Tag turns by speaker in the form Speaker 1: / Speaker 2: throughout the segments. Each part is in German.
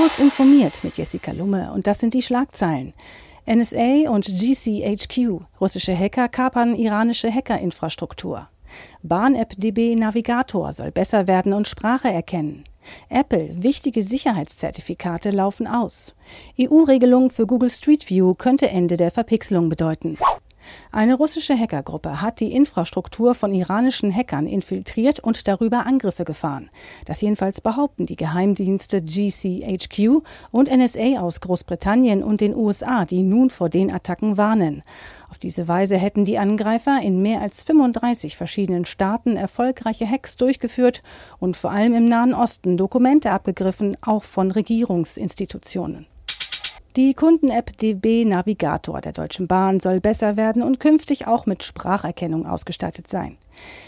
Speaker 1: Kurz informiert mit Jessica Lumme und das sind die Schlagzeilen. NSA und GCHQ, russische Hacker kapern iranische Hackerinfrastruktur. Bahn-App DB Navigator soll besser werden und Sprache erkennen. Apple, wichtige Sicherheitszertifikate laufen aus. EU-Regelung für Google Street View könnte Ende der Verpixelung bedeuten. Eine russische Hackergruppe hat die Infrastruktur von iranischen Hackern infiltriert und darüber Angriffe gefahren. Das jedenfalls behaupten die Geheimdienste GCHQ und NSA aus Großbritannien und den USA, die nun vor den Attacken warnen. Auf diese Weise hätten die Angreifer in mehr als 35 verschiedenen Staaten erfolgreiche Hacks durchgeführt und vor allem im Nahen Osten Dokumente abgegriffen, auch von Regierungsinstitutionen. Die Kunden-App DB Navigator der Deutschen Bahn soll besser werden und künftig auch mit Spracherkennung ausgestattet sein.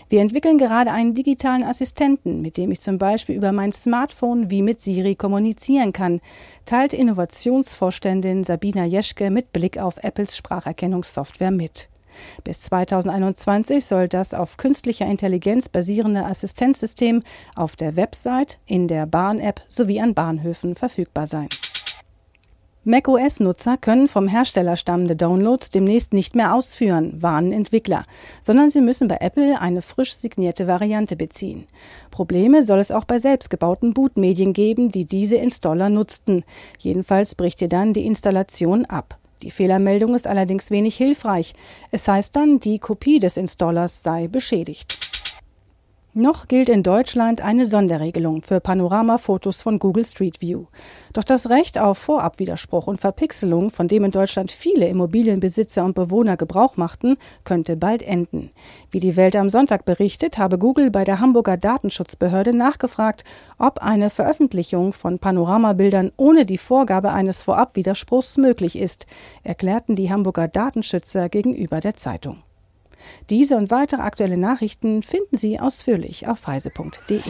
Speaker 1: Wir entwickeln gerade einen digitalen Assistenten, mit dem ich zum Beispiel über mein Smartphone wie mit Siri kommunizieren kann, teilt Innovationsvorständin Sabina Jeschke mit Blick auf Apples Spracherkennungssoftware mit. Bis 2021 soll das auf künstlicher Intelligenz basierende Assistenzsystem auf der Website, in der Bahn-App sowie an Bahnhöfen verfügbar sein macOS-Nutzer können vom Hersteller stammende Downloads demnächst nicht mehr ausführen, warnen Entwickler, sondern sie müssen bei Apple eine frisch signierte Variante beziehen. Probleme soll es auch bei selbstgebauten Bootmedien geben, die diese Installer nutzten. Jedenfalls bricht ihr dann die Installation ab. Die Fehlermeldung ist allerdings wenig hilfreich. Es heißt dann, die Kopie des Installers sei beschädigt. Noch gilt in Deutschland eine Sonderregelung für Panoramafotos von Google Street View. Doch das Recht auf Vorabwiderspruch und Verpixelung, von dem in Deutschland viele Immobilienbesitzer und Bewohner Gebrauch machten, könnte bald enden. Wie die Welt am Sonntag berichtet, habe Google bei der Hamburger Datenschutzbehörde nachgefragt, ob eine Veröffentlichung von Panoramabildern ohne die Vorgabe eines Vorabwiderspruchs möglich ist, erklärten die Hamburger Datenschützer gegenüber der Zeitung. Diese und weitere aktuelle Nachrichten finden Sie ausführlich auf heise.de.